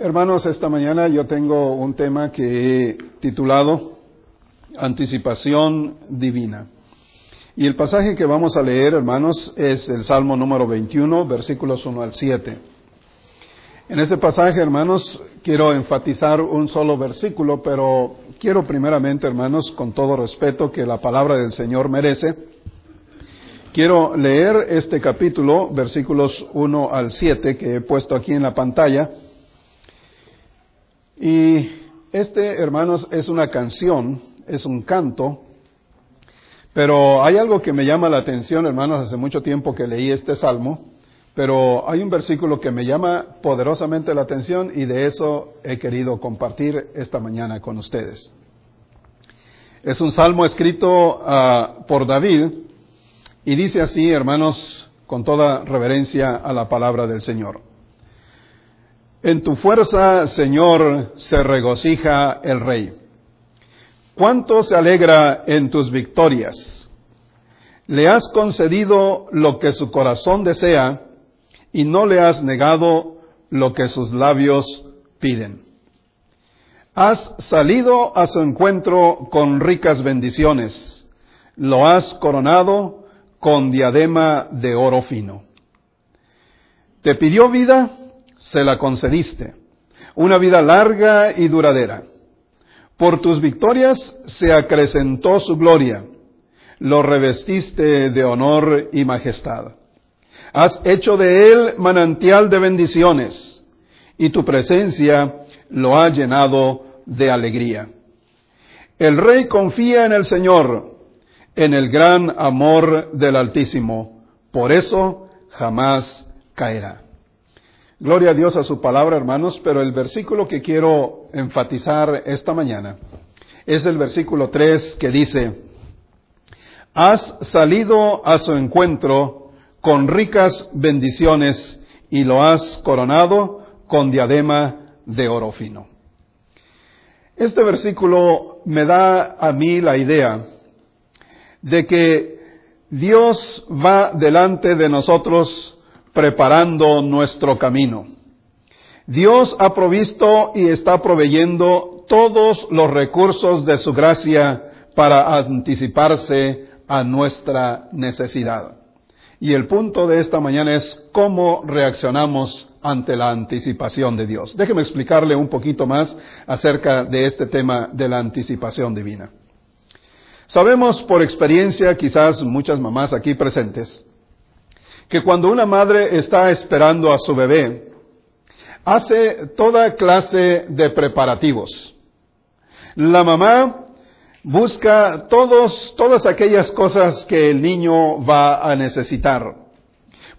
Hermanos, esta mañana yo tengo un tema que he titulado Anticipación Divina. Y el pasaje que vamos a leer, hermanos, es el Salmo número 21, versículos 1 al 7. En este pasaje, hermanos, quiero enfatizar un solo versículo, pero quiero primeramente, hermanos, con todo respeto que la palabra del Señor merece, quiero leer este capítulo, versículos 1 al 7, que he puesto aquí en la pantalla y este, hermanos, es una canción, es un canto, pero hay algo que me llama la atención, hermanos, hace mucho tiempo que leí este salmo, pero hay un versículo que me llama poderosamente la atención y de eso he querido compartir esta mañana con ustedes. Es un salmo escrito uh, por David y dice así, hermanos, con toda reverencia a la palabra del Señor. En tu fuerza, Señor, se regocija el Rey. ¿Cuánto se alegra en tus victorias? Le has concedido lo que su corazón desea y no le has negado lo que sus labios piden. Has salido a su encuentro con ricas bendiciones. Lo has coronado con diadema de oro fino. Te pidió vida se la concediste, una vida larga y duradera. Por tus victorias se acrecentó su gloria, lo revestiste de honor y majestad. Has hecho de él manantial de bendiciones, y tu presencia lo ha llenado de alegría. El rey confía en el Señor, en el gran amor del Altísimo, por eso jamás caerá. Gloria a Dios a su palabra, hermanos, pero el versículo que quiero enfatizar esta mañana es el versículo 3 que dice, Has salido a su encuentro con ricas bendiciones y lo has coronado con diadema de oro fino. Este versículo me da a mí la idea de que Dios va delante de nosotros preparando nuestro camino. Dios ha provisto y está proveyendo todos los recursos de su gracia para anticiparse a nuestra necesidad. Y el punto de esta mañana es cómo reaccionamos ante la anticipación de Dios. Déjeme explicarle un poquito más acerca de este tema de la anticipación divina. Sabemos por experiencia, quizás muchas mamás aquí presentes, que cuando una madre está esperando a su bebé, hace toda clase de preparativos. La mamá busca todos, todas aquellas cosas que el niño va a necesitar,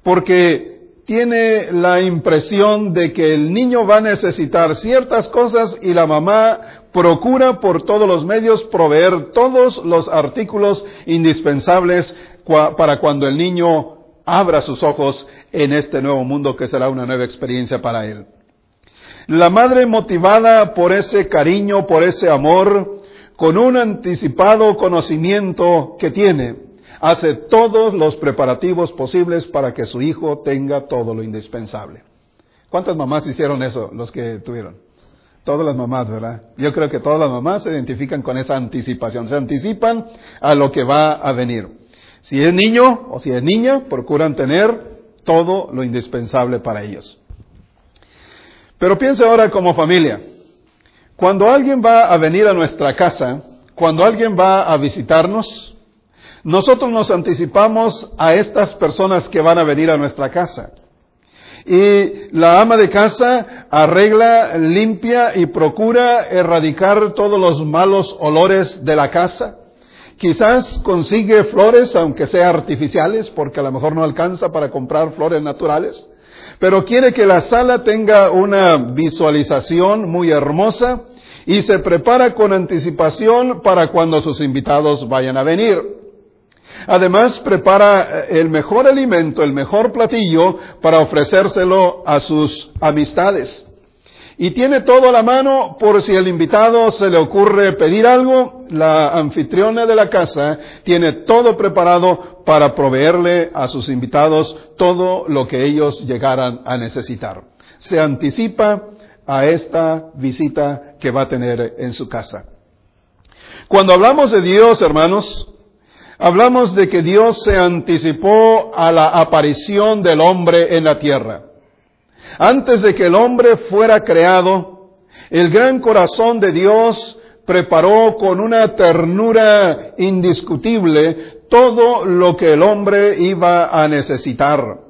porque tiene la impresión de que el niño va a necesitar ciertas cosas y la mamá procura por todos los medios proveer todos los artículos indispensables para cuando el niño abra sus ojos en este nuevo mundo que será una nueva experiencia para él. La madre motivada por ese cariño, por ese amor, con un anticipado conocimiento que tiene, hace todos los preparativos posibles para que su hijo tenga todo lo indispensable. ¿Cuántas mamás hicieron eso, los que tuvieron? Todas las mamás, ¿verdad? Yo creo que todas las mamás se identifican con esa anticipación, se anticipan a lo que va a venir. Si es niño o si es niña, procuran tener todo lo indispensable para ellos. Pero piense ahora como familia. Cuando alguien va a venir a nuestra casa, cuando alguien va a visitarnos, nosotros nos anticipamos a estas personas que van a venir a nuestra casa. Y la ama de casa arregla, limpia y procura erradicar todos los malos olores de la casa. Quizás consigue flores, aunque sean artificiales, porque a lo mejor no alcanza para comprar flores naturales, pero quiere que la sala tenga una visualización muy hermosa y se prepara con anticipación para cuando sus invitados vayan a venir. Además, prepara el mejor alimento, el mejor platillo para ofrecérselo a sus amistades. Y tiene todo a la mano por si el invitado se le ocurre pedir algo, la anfitriona de la casa tiene todo preparado para proveerle a sus invitados todo lo que ellos llegaran a necesitar. Se anticipa a esta visita que va a tener en su casa. Cuando hablamos de Dios, hermanos, hablamos de que Dios se anticipó a la aparición del hombre en la tierra. Antes de que el hombre fuera creado, el gran corazón de Dios preparó con una ternura indiscutible todo lo que el hombre iba a necesitar.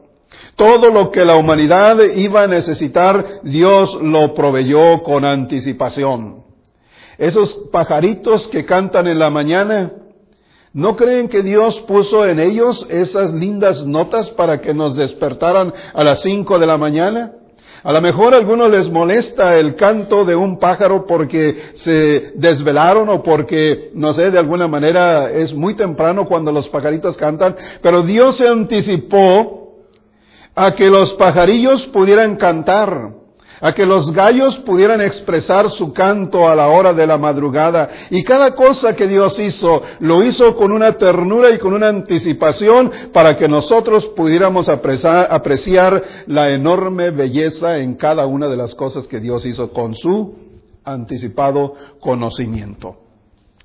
Todo lo que la humanidad iba a necesitar, Dios lo proveyó con anticipación. Esos pajaritos que cantan en la mañana, ¿no creen que Dios puso en ellos esas lindas notas para que nos despertaran a las cinco de la mañana? A lo mejor a algunos les molesta el canto de un pájaro porque se desvelaron o porque, no sé, de alguna manera es muy temprano cuando los pajaritos cantan, pero Dios se anticipó a que los pajarillos pudieran cantar, a que los gallos pudieran expresar su canto a la hora de la madrugada. Y cada cosa que Dios hizo, lo hizo con una ternura y con una anticipación para que nosotros pudiéramos apreciar, apreciar la enorme belleza en cada una de las cosas que Dios hizo con su anticipado conocimiento.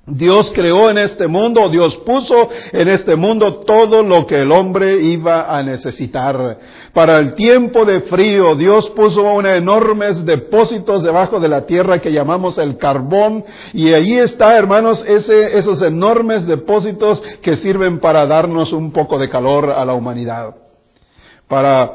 Dios creó en este mundo, Dios puso en este mundo todo lo que el hombre iba a necesitar. Para el tiempo de frío, Dios puso unos enormes depósitos debajo de la tierra que llamamos el carbón. Y allí está, hermanos, esos enormes depósitos que sirven para darnos un poco de calor a la humanidad. Para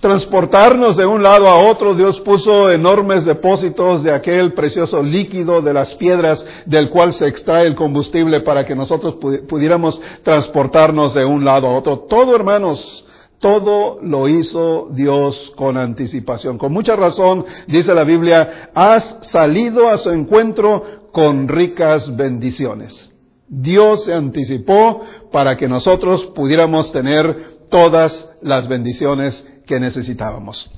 transportarnos de un lado a otro, Dios puso enormes depósitos de aquel precioso líquido de las piedras del cual se extrae el combustible para que nosotros pudiéramos transportarnos de un lado a otro. Todo, hermanos, todo lo hizo Dios con anticipación. Con mucha razón, dice la Biblia, has salido a su encuentro con ricas bendiciones. Dios se anticipó para que nosotros pudiéramos tener todas las bendiciones que necesitábamos.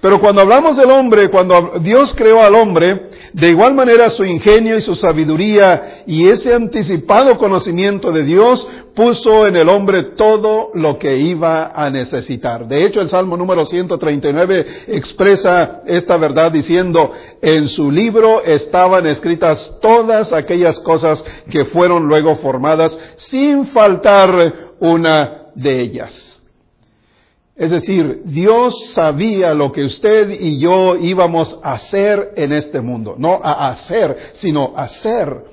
Pero cuando hablamos del hombre, cuando Dios creó al hombre, de igual manera su ingenio y su sabiduría y ese anticipado conocimiento de Dios puso en el hombre todo lo que iba a necesitar. De hecho, el Salmo número 139 expresa esta verdad diciendo, en su libro estaban escritas todas aquellas cosas que fueron luego formadas sin faltar una de ellas. Es decir, Dios sabía lo que usted y yo íbamos a hacer en este mundo. No a hacer, sino a hacer.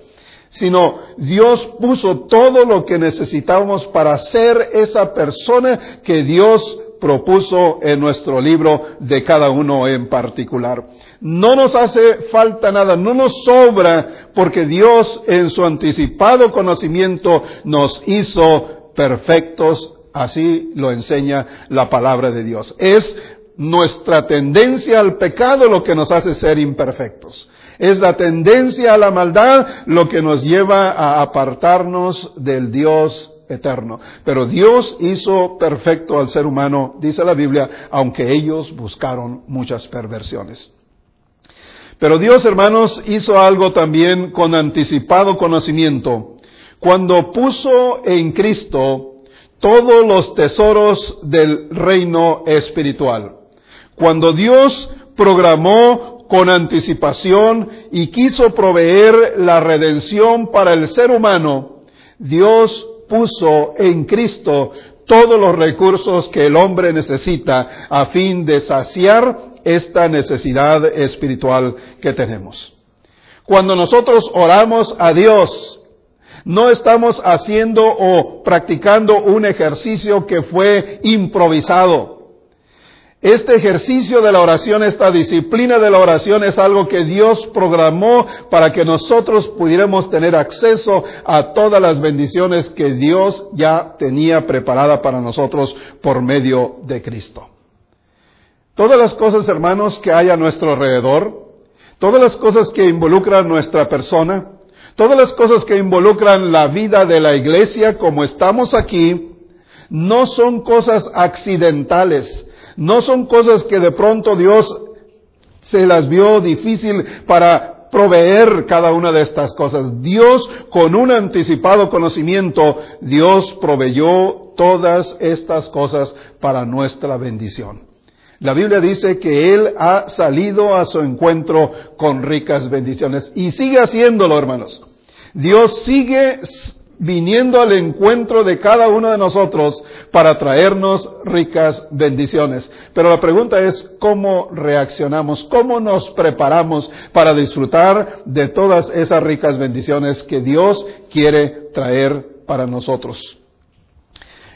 Sino Dios puso todo lo que necesitábamos para ser esa persona que Dios propuso en nuestro libro de cada uno en particular. No nos hace falta nada, no nos sobra, porque Dios en su anticipado conocimiento nos hizo perfectos Así lo enseña la palabra de Dios. Es nuestra tendencia al pecado lo que nos hace ser imperfectos. Es la tendencia a la maldad lo que nos lleva a apartarnos del Dios eterno. Pero Dios hizo perfecto al ser humano, dice la Biblia, aunque ellos buscaron muchas perversiones. Pero Dios, hermanos, hizo algo también con anticipado conocimiento. Cuando puso en Cristo todos los tesoros del reino espiritual. Cuando Dios programó con anticipación y quiso proveer la redención para el ser humano, Dios puso en Cristo todos los recursos que el hombre necesita a fin de saciar esta necesidad espiritual que tenemos. Cuando nosotros oramos a Dios, no estamos haciendo o practicando un ejercicio que fue improvisado. Este ejercicio de la oración, esta disciplina de la oración es algo que Dios programó para que nosotros pudiéramos tener acceso a todas las bendiciones que Dios ya tenía preparada para nosotros por medio de Cristo. Todas las cosas, hermanos, que hay a nuestro alrededor, todas las cosas que involucran nuestra persona, Todas las cosas que involucran la vida de la iglesia como estamos aquí, no son cosas accidentales, no son cosas que de pronto Dios se las vio difícil para proveer cada una de estas cosas. Dios, con un anticipado conocimiento, Dios proveyó todas estas cosas para nuestra bendición. La Biblia dice que Él ha salido a su encuentro con ricas bendiciones y sigue haciéndolo, hermanos. Dios sigue viniendo al encuentro de cada uno de nosotros para traernos ricas bendiciones. Pero la pregunta es cómo reaccionamos, cómo nos preparamos para disfrutar de todas esas ricas bendiciones que Dios quiere traer para nosotros.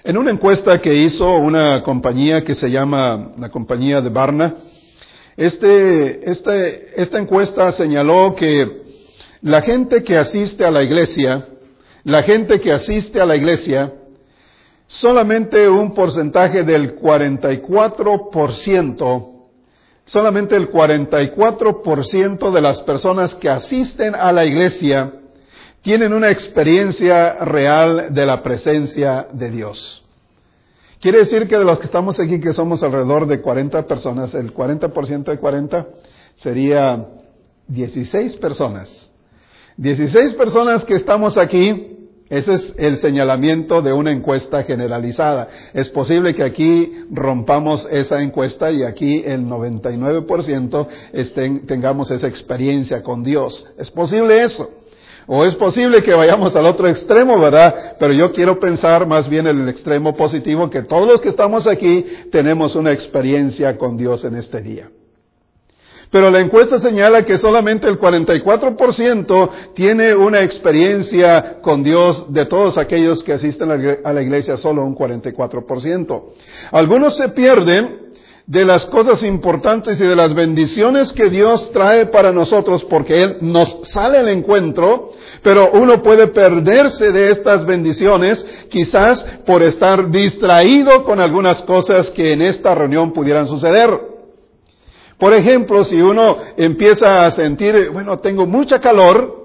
En una encuesta que hizo una compañía que se llama la compañía de Barna, este, este, esta encuesta señaló que la gente que asiste a la iglesia la gente que asiste a la iglesia, solamente un porcentaje del 44%, solamente el 44% de las personas que asisten a la iglesia tienen una experiencia real de la presencia de Dios. Quiere decir que de los que estamos aquí, que somos alrededor de 40 personas, el 40% de 40 sería 16 personas. 16 personas que estamos aquí ese es el señalamiento de una encuesta generalizada. Es posible que aquí rompamos esa encuesta y aquí el 99% estén, tengamos esa experiencia con Dios. Es posible eso. O es posible que vayamos al otro extremo, ¿verdad? Pero yo quiero pensar más bien en el extremo positivo, que todos los que estamos aquí tenemos una experiencia con Dios en este día. Pero la encuesta señala que solamente el 44% tiene una experiencia con Dios de todos aquellos que asisten a la iglesia, solo un 44%. Algunos se pierden de las cosas importantes y de las bendiciones que Dios trae para nosotros porque Él nos sale al encuentro, pero uno puede perderse de estas bendiciones quizás por estar distraído con algunas cosas que en esta reunión pudieran suceder. Por ejemplo, si uno empieza a sentir, bueno, tengo mucha calor,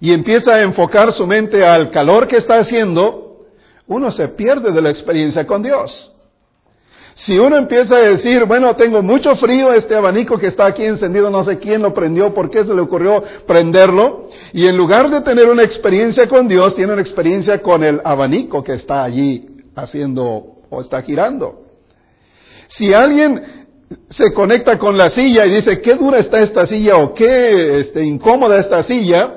y empieza a enfocar su mente al calor que está haciendo, uno se pierde de la experiencia con Dios. Si uno empieza a decir, bueno, tengo mucho frío, este abanico que está aquí encendido, no sé quién lo prendió, por qué se le ocurrió prenderlo, y en lugar de tener una experiencia con Dios, tiene una experiencia con el abanico que está allí haciendo o está girando. Si alguien se conecta con la silla y dice, qué dura está esta silla o qué este, incómoda esta silla,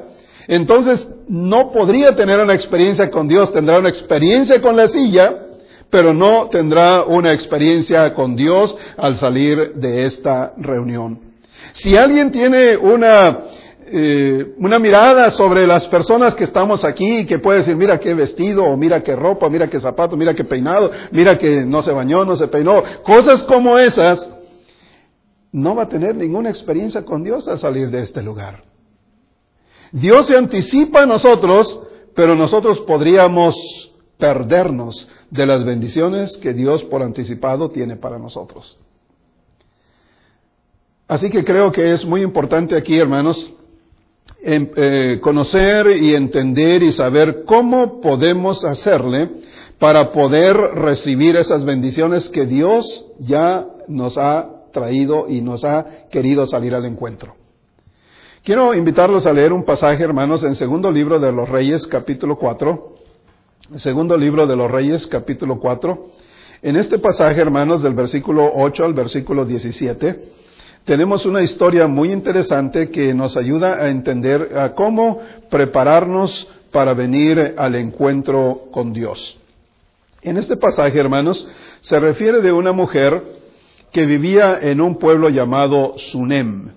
entonces no podría tener una experiencia con Dios, tendrá una experiencia con la silla, pero no tendrá una experiencia con Dios al salir de esta reunión. Si alguien tiene una, eh, una mirada sobre las personas que estamos aquí y que puede decir, mira qué vestido, o mira qué ropa, mira qué zapato, mira qué peinado, mira que no se bañó, no se peinó, cosas como esas, no va a tener ninguna experiencia con Dios al salir de este lugar. Dios se anticipa a nosotros, pero nosotros podríamos perdernos de las bendiciones que Dios por anticipado tiene para nosotros. Así que creo que es muy importante aquí, hermanos, em, eh, conocer y entender y saber cómo podemos hacerle para poder recibir esas bendiciones que Dios ya nos ha traído y nos ha querido salir al encuentro. Quiero invitarlos a leer un pasaje, hermanos, en segundo libro de los Reyes, capítulo 4. Segundo libro de los Reyes, capítulo 4. En este pasaje, hermanos, del versículo 8 al versículo 17, tenemos una historia muy interesante que nos ayuda a entender a cómo prepararnos para venir al encuentro con Dios. En este pasaje, hermanos, se refiere de una mujer que vivía en un pueblo llamado Sunem.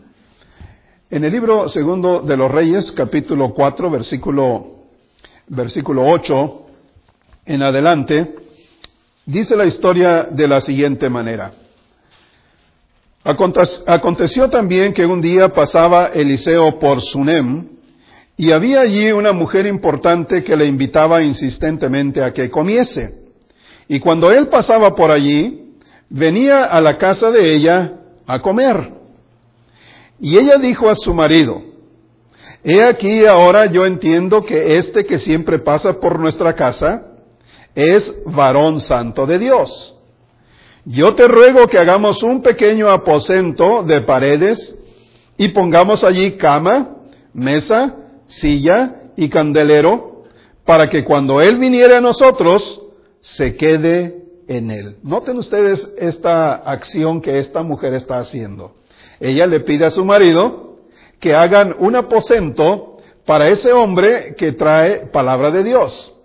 En el libro segundo de los Reyes, capítulo 4, versículo, versículo 8 en adelante, dice la historia de la siguiente manera. Aconteció también que un día pasaba Eliseo por Sunem, y había allí una mujer importante que le invitaba insistentemente a que comiese. Y cuando él pasaba por allí, venía a la casa de ella a comer. Y ella dijo a su marido, He aquí ahora yo entiendo que este que siempre pasa por nuestra casa es varón santo de Dios. Yo te ruego que hagamos un pequeño aposento de paredes y pongamos allí cama, mesa, silla y candelero, para que cuando Él viniere a nosotros, se quede en él. Noten ustedes esta acción que esta mujer está haciendo. Ella le pide a su marido que hagan un aposento para ese hombre que trae palabra de Dios.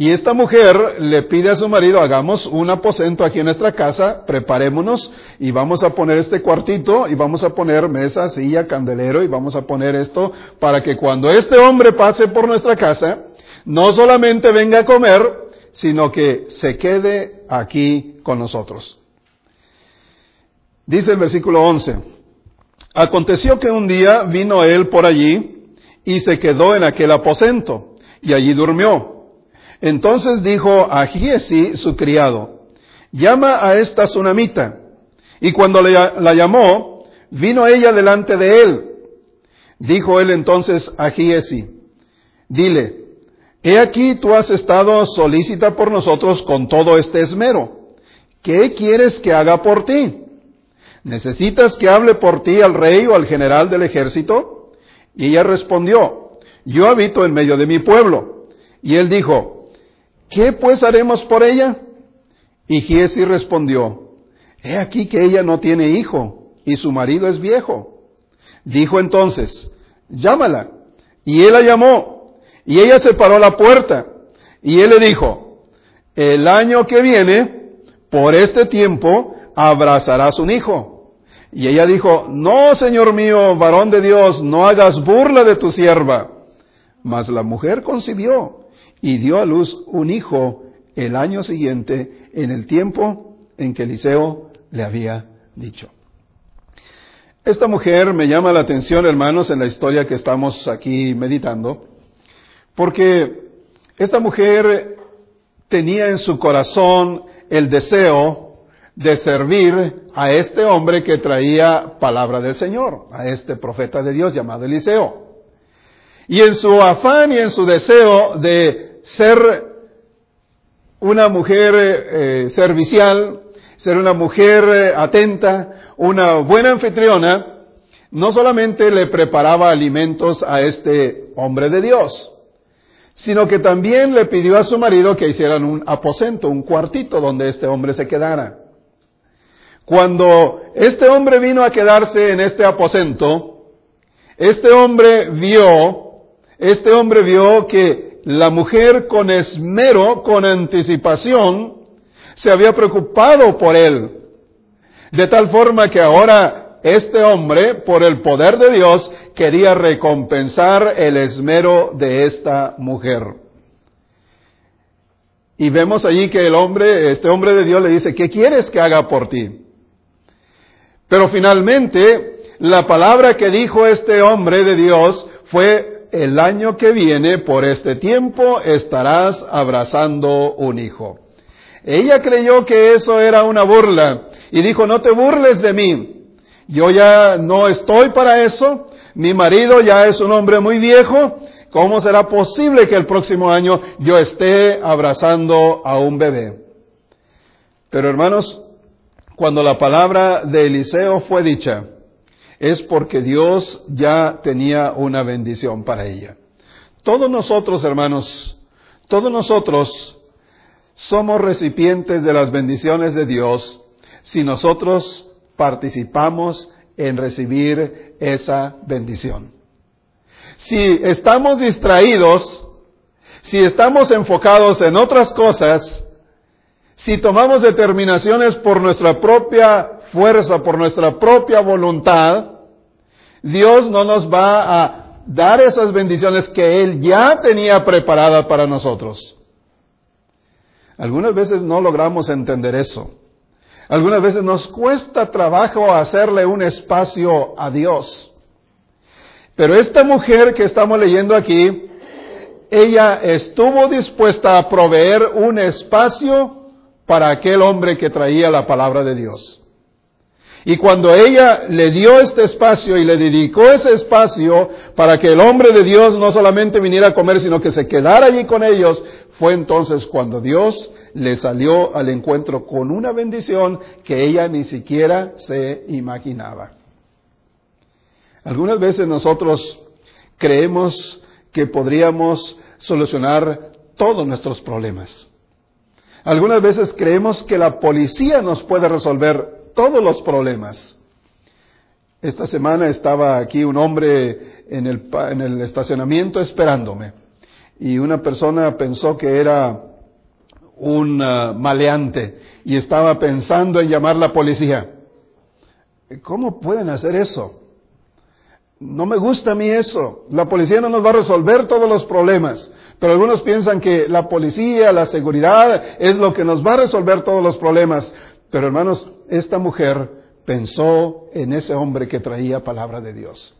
Y esta mujer le pide a su marido, hagamos un aposento aquí en nuestra casa, preparémonos y vamos a poner este cuartito y vamos a poner mesa, silla, candelero y vamos a poner esto para que cuando este hombre pase por nuestra casa, no solamente venga a comer, sino que se quede aquí con nosotros. Dice el versículo 11, aconteció que un día vino él por allí y se quedó en aquel aposento y allí durmió. Entonces dijo a Giesi, su criado, llama a esta tsunamita. Y cuando la llamó, vino ella delante de él. Dijo él entonces a Giesi, dile, he aquí tú has estado solícita por nosotros con todo este esmero. ¿Qué quieres que haga por ti? ¿Necesitas que hable por ti al rey o al general del ejército? Y ella respondió, yo habito en medio de mi pueblo. Y él dijo, ¿qué pues haremos por ella? Y Giesi respondió, he aquí que ella no tiene hijo y su marido es viejo. Dijo entonces, llámala. Y él la llamó y ella se paró a la puerta y él le dijo, el año que viene, por este tiempo, abrazarás un hijo. Y ella dijo, no, Señor mío, varón de Dios, no hagas burla de tu sierva. Mas la mujer concibió y dio a luz un hijo el año siguiente en el tiempo en que Eliseo le había dicho. Esta mujer me llama la atención, hermanos, en la historia que estamos aquí meditando, porque esta mujer tenía en su corazón el deseo de servir a este hombre que traía palabra del Señor, a este profeta de Dios llamado Eliseo. Y en su afán y en su deseo de ser una mujer eh, servicial, ser una mujer eh, atenta, una buena anfitriona, no solamente le preparaba alimentos a este hombre de Dios, sino que también le pidió a su marido que hicieran un aposento, un cuartito donde este hombre se quedara. Cuando este hombre vino a quedarse en este aposento, este hombre vio, este hombre vio que la mujer con esmero, con anticipación, se había preocupado por él. De tal forma que ahora este hombre, por el poder de Dios, quería recompensar el esmero de esta mujer. Y vemos allí que el hombre, este hombre de Dios le dice, ¿qué quieres que haga por ti? Pero finalmente, la palabra que dijo este hombre de Dios fue el año que viene, por este tiempo, estarás abrazando un hijo. Ella creyó que eso era una burla y dijo, no te burles de mí. Yo ya no estoy para eso. Mi marido ya es un hombre muy viejo. ¿Cómo será posible que el próximo año yo esté abrazando a un bebé? Pero hermanos, cuando la palabra de Eliseo fue dicha, es porque Dios ya tenía una bendición para ella. Todos nosotros, hermanos, todos nosotros somos recipientes de las bendiciones de Dios si nosotros participamos en recibir esa bendición. Si estamos distraídos, si estamos enfocados en otras cosas, si tomamos determinaciones por nuestra propia fuerza, por nuestra propia voluntad, Dios no nos va a dar esas bendiciones que Él ya tenía preparadas para nosotros. Algunas veces no logramos entender eso. Algunas veces nos cuesta trabajo hacerle un espacio a Dios. Pero esta mujer que estamos leyendo aquí, ella estuvo dispuesta a proveer un espacio para aquel hombre que traía la palabra de Dios. Y cuando ella le dio este espacio y le dedicó ese espacio para que el hombre de Dios no solamente viniera a comer, sino que se quedara allí con ellos, fue entonces cuando Dios le salió al encuentro con una bendición que ella ni siquiera se imaginaba. Algunas veces nosotros creemos que podríamos solucionar todos nuestros problemas. Algunas veces creemos que la policía nos puede resolver todos los problemas. Esta semana estaba aquí un hombre en el, en el estacionamiento esperándome y una persona pensó que era un uh, maleante y estaba pensando en llamar la policía. ¿Cómo pueden hacer eso? No me gusta a mí eso. La policía no nos va a resolver todos los problemas. Pero algunos piensan que la policía, la seguridad es lo que nos va a resolver todos los problemas. Pero hermanos, esta mujer pensó en ese hombre que traía palabra de Dios.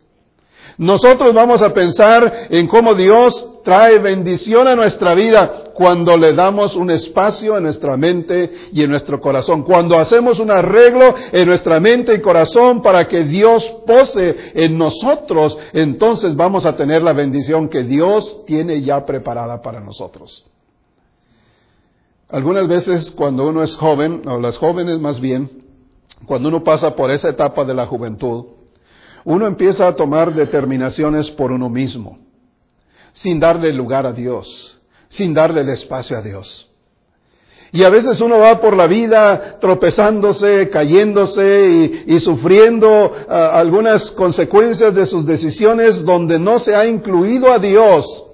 Nosotros vamos a pensar en cómo Dios trae bendición a nuestra vida cuando le damos un espacio en nuestra mente y en nuestro corazón. Cuando hacemos un arreglo en nuestra mente y corazón para que Dios pose en nosotros, entonces vamos a tener la bendición que Dios tiene ya preparada para nosotros. Algunas veces cuando uno es joven, o las jóvenes más bien, cuando uno pasa por esa etapa de la juventud, uno empieza a tomar determinaciones por uno mismo, sin darle lugar a Dios, sin darle el espacio a Dios. Y a veces uno va por la vida tropezándose, cayéndose y, sufriendo ah, algunas consecuencias de sus decisiones donde no se ha incluido a Dios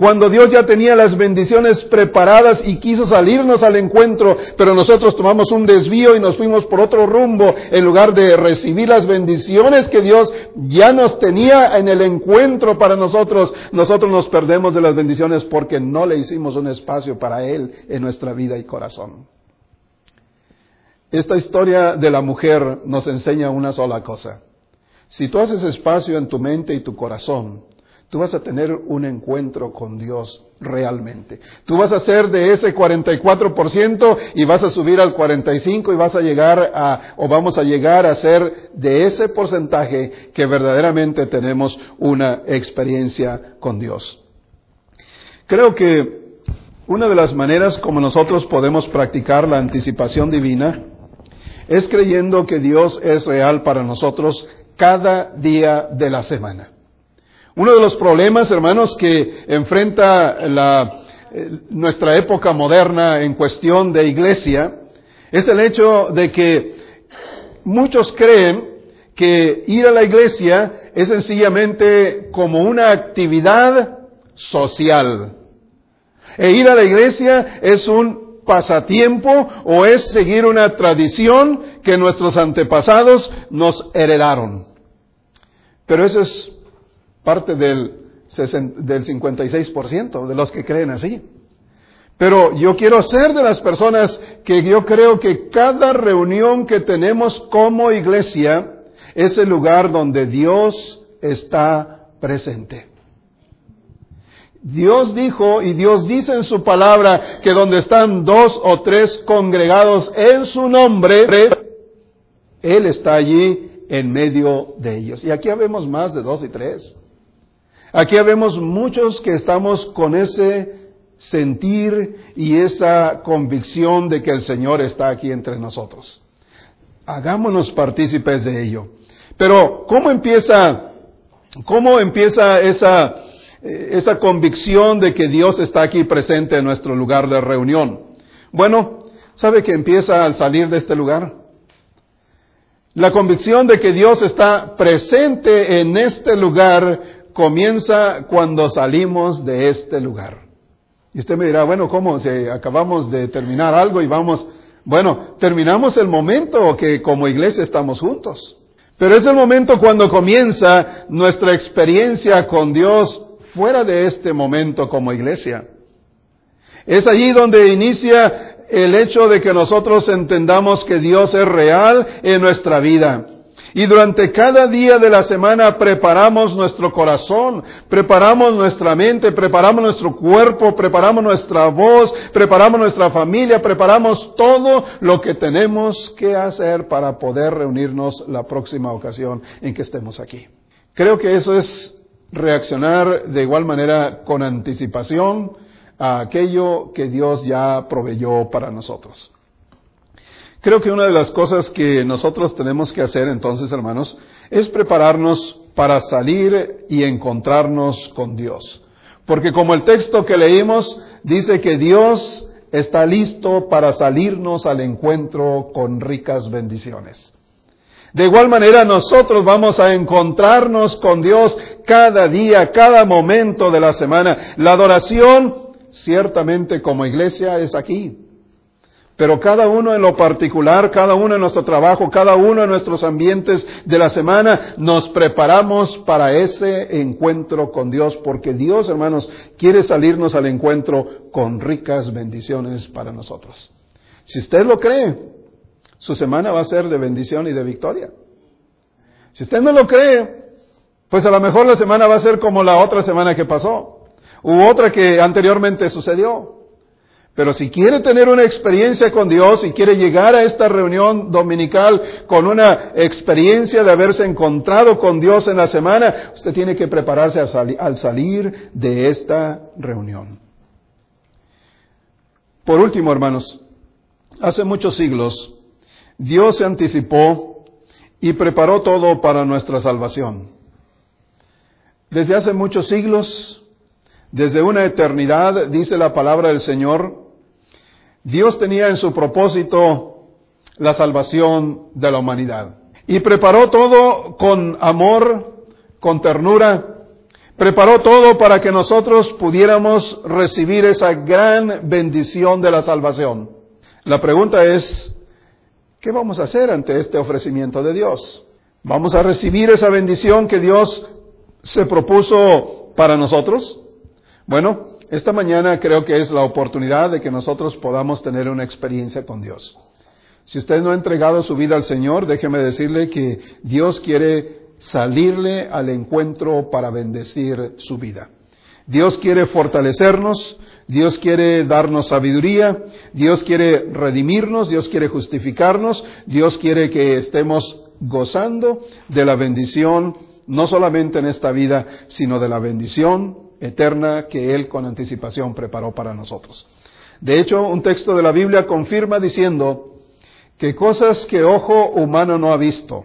cuando Dios ya tenía las bendiciones preparadas y quiso salirnos al encuentro, pero nosotros tomamos un desvío y nos fuimos por otro rumbo en lugar de recibir las bendiciones que Dios ya nos tenía en el encuentro para nosotros, nosotros nos perdemos de las bendiciones porque no le hicimos un espacio para Él en nuestra vida y corazón. Esta historia de la mujer nos enseña una sola cosa. Si tú haces espacio en tu mente y tu corazón, Tú vas a tener un encuentro con Dios realmente. Tú vas a ser de ese 44% y vas a subir al 45% y vas a llegar a, o vamos a llegar a ser de ese porcentaje que verdaderamente tenemos una experiencia con Dios. Creo que una de las maneras como nosotros podemos practicar la anticipación divina es creyendo que Dios es real para nosotros cada día de la semana. Uno de los problemas, hermanos, que enfrenta eh, nuestra época moderna en cuestión de iglesia es el hecho de que muchos creen que ir a la iglesia es sencillamente como una actividad social. E ir a la iglesia es un pasatiempo o es seguir una tradición que nuestros antepasados nos heredaron. Pero eso es parte del, del 56% de los que creen así. Pero yo quiero ser de las personas que yo creo que cada reunión que tenemos como iglesia es el lugar donde Dios está presente. Dios dijo y Dios dice en su palabra que donde están dos o tres congregados en su nombre, Él está allí en medio de ellos. Y aquí habemos más de dos y tres. Aquí vemos muchos que estamos con ese sentir y esa convicción de que el Señor está aquí entre nosotros. Hagámonos partícipes de ello. Pero, ¿cómo empieza, cómo empieza esa, esa convicción de que Dios está aquí presente en nuestro lugar de reunión? Bueno, ¿sabe que empieza al salir de este lugar? La convicción de que Dios está presente en este lugar comienza cuando salimos de este lugar. Y usted me dirá, bueno, ¿cómo? Si acabamos de terminar algo y vamos, bueno, terminamos el momento que como iglesia estamos juntos. Pero es el momento cuando comienza nuestra experiencia con Dios fuera de este momento como iglesia. Es allí donde inicia el hecho de que nosotros entendamos que Dios es real en nuestra vida. Y durante cada día de la semana preparamos nuestro corazón, preparamos nuestra mente, preparamos nuestro cuerpo, preparamos nuestra voz, preparamos nuestra familia, preparamos todo lo que tenemos que hacer para poder reunirnos la próxima ocasión en que estemos aquí. Creo que eso es reaccionar de igual manera con anticipación a aquello que Dios ya proveyó para nosotros. Creo que una de las cosas que nosotros tenemos que hacer entonces, hermanos, es prepararnos para salir y encontrarnos con Dios. Porque como el texto que leímos dice que Dios está listo para salirnos al encuentro con ricas bendiciones. De igual manera nosotros vamos a encontrarnos con Dios cada día, cada momento de la semana. La adoración, ciertamente como iglesia, es aquí. Pero cada uno en lo particular, cada uno en nuestro trabajo, cada uno en nuestros ambientes de la semana, nos preparamos para ese encuentro con Dios, porque Dios, hermanos, quiere salirnos al encuentro con ricas bendiciones para nosotros. Si usted lo cree, su semana va a ser de bendición y de victoria. Si usted no lo cree, pues a lo mejor la semana va a ser como la otra semana que pasó, u otra que anteriormente sucedió. Pero si quiere tener una experiencia con Dios y quiere llegar a esta reunión dominical con una experiencia de haberse encontrado con Dios en la semana, usted tiene que prepararse al salir de esta reunión. Por último, hermanos, hace muchos siglos Dios se anticipó y preparó todo para nuestra salvación. Desde hace muchos siglos, desde una eternidad, dice la palabra del Señor, Dios tenía en su propósito la salvación de la humanidad. Y preparó todo con amor, con ternura, preparó todo para que nosotros pudiéramos recibir esa gran bendición de la salvación. La pregunta es, ¿Qué vamos a hacer ante este ofrecimiento de Dios? ¿Vamos a recibir esa bendición que Dios se propuso para nosotros? Bueno, esta mañana creo que es la oportunidad de que nosotros podamos tener una experiencia con Dios. Si usted no ha entregado su vida al Señor, déjeme decirle que Dios quiere salirle al encuentro para bendecir su vida. Dios quiere fortalecernos, Dios quiere darnos sabiduría, Dios quiere redimirnos, Dios quiere justificarnos, Dios quiere que estemos gozando de la bendición, no solamente en esta vida, sino de la bendición eterna que Él con anticipación preparó para nosotros. De hecho, un texto de la Biblia confirma diciendo que cosas que ojo humano no ha visto,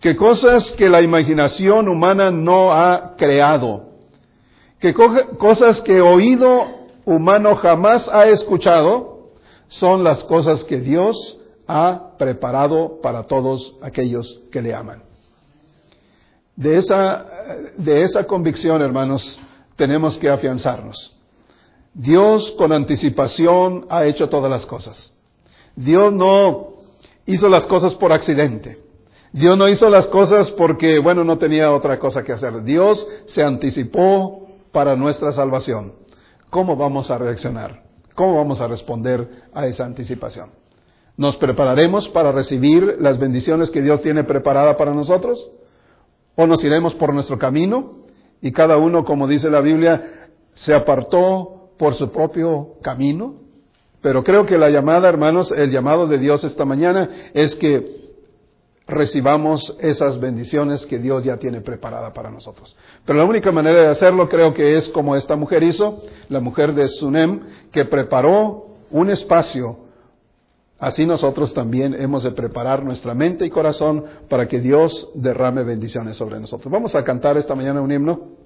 que cosas que la imaginación humana no ha creado, que cosas que oído humano jamás ha escuchado son las cosas que Dios ha preparado para todos aquellos que le aman. De esa, de esa convicción, hermanos, tenemos que afianzarnos. Dios con anticipación ha hecho todas las cosas. Dios no hizo las cosas por accidente. Dios no hizo las cosas porque, bueno, no tenía otra cosa que hacer. Dios se anticipó para nuestra salvación. ¿cómo vamos a reaccionar? ¿Cómo vamos a responder a esa anticipación? ¿Nos prepararemos para recibir las bendiciones que Dios tiene preparada para nosotros? ¿O nos iremos por nuestro camino y cada uno, como dice la Biblia, se apartó por su propio camino? Pero creo que la llamada, hermanos, el llamado de Dios esta mañana es que recibamos esas bendiciones que Dios ya tiene preparada para nosotros. Pero la única manera de hacerlo creo que es como esta mujer hizo, la mujer de Sunem, que preparó un espacio. Así nosotros también hemos de preparar nuestra mente y corazón para que Dios derrame bendiciones sobre nosotros. Vamos a cantar esta mañana un himno.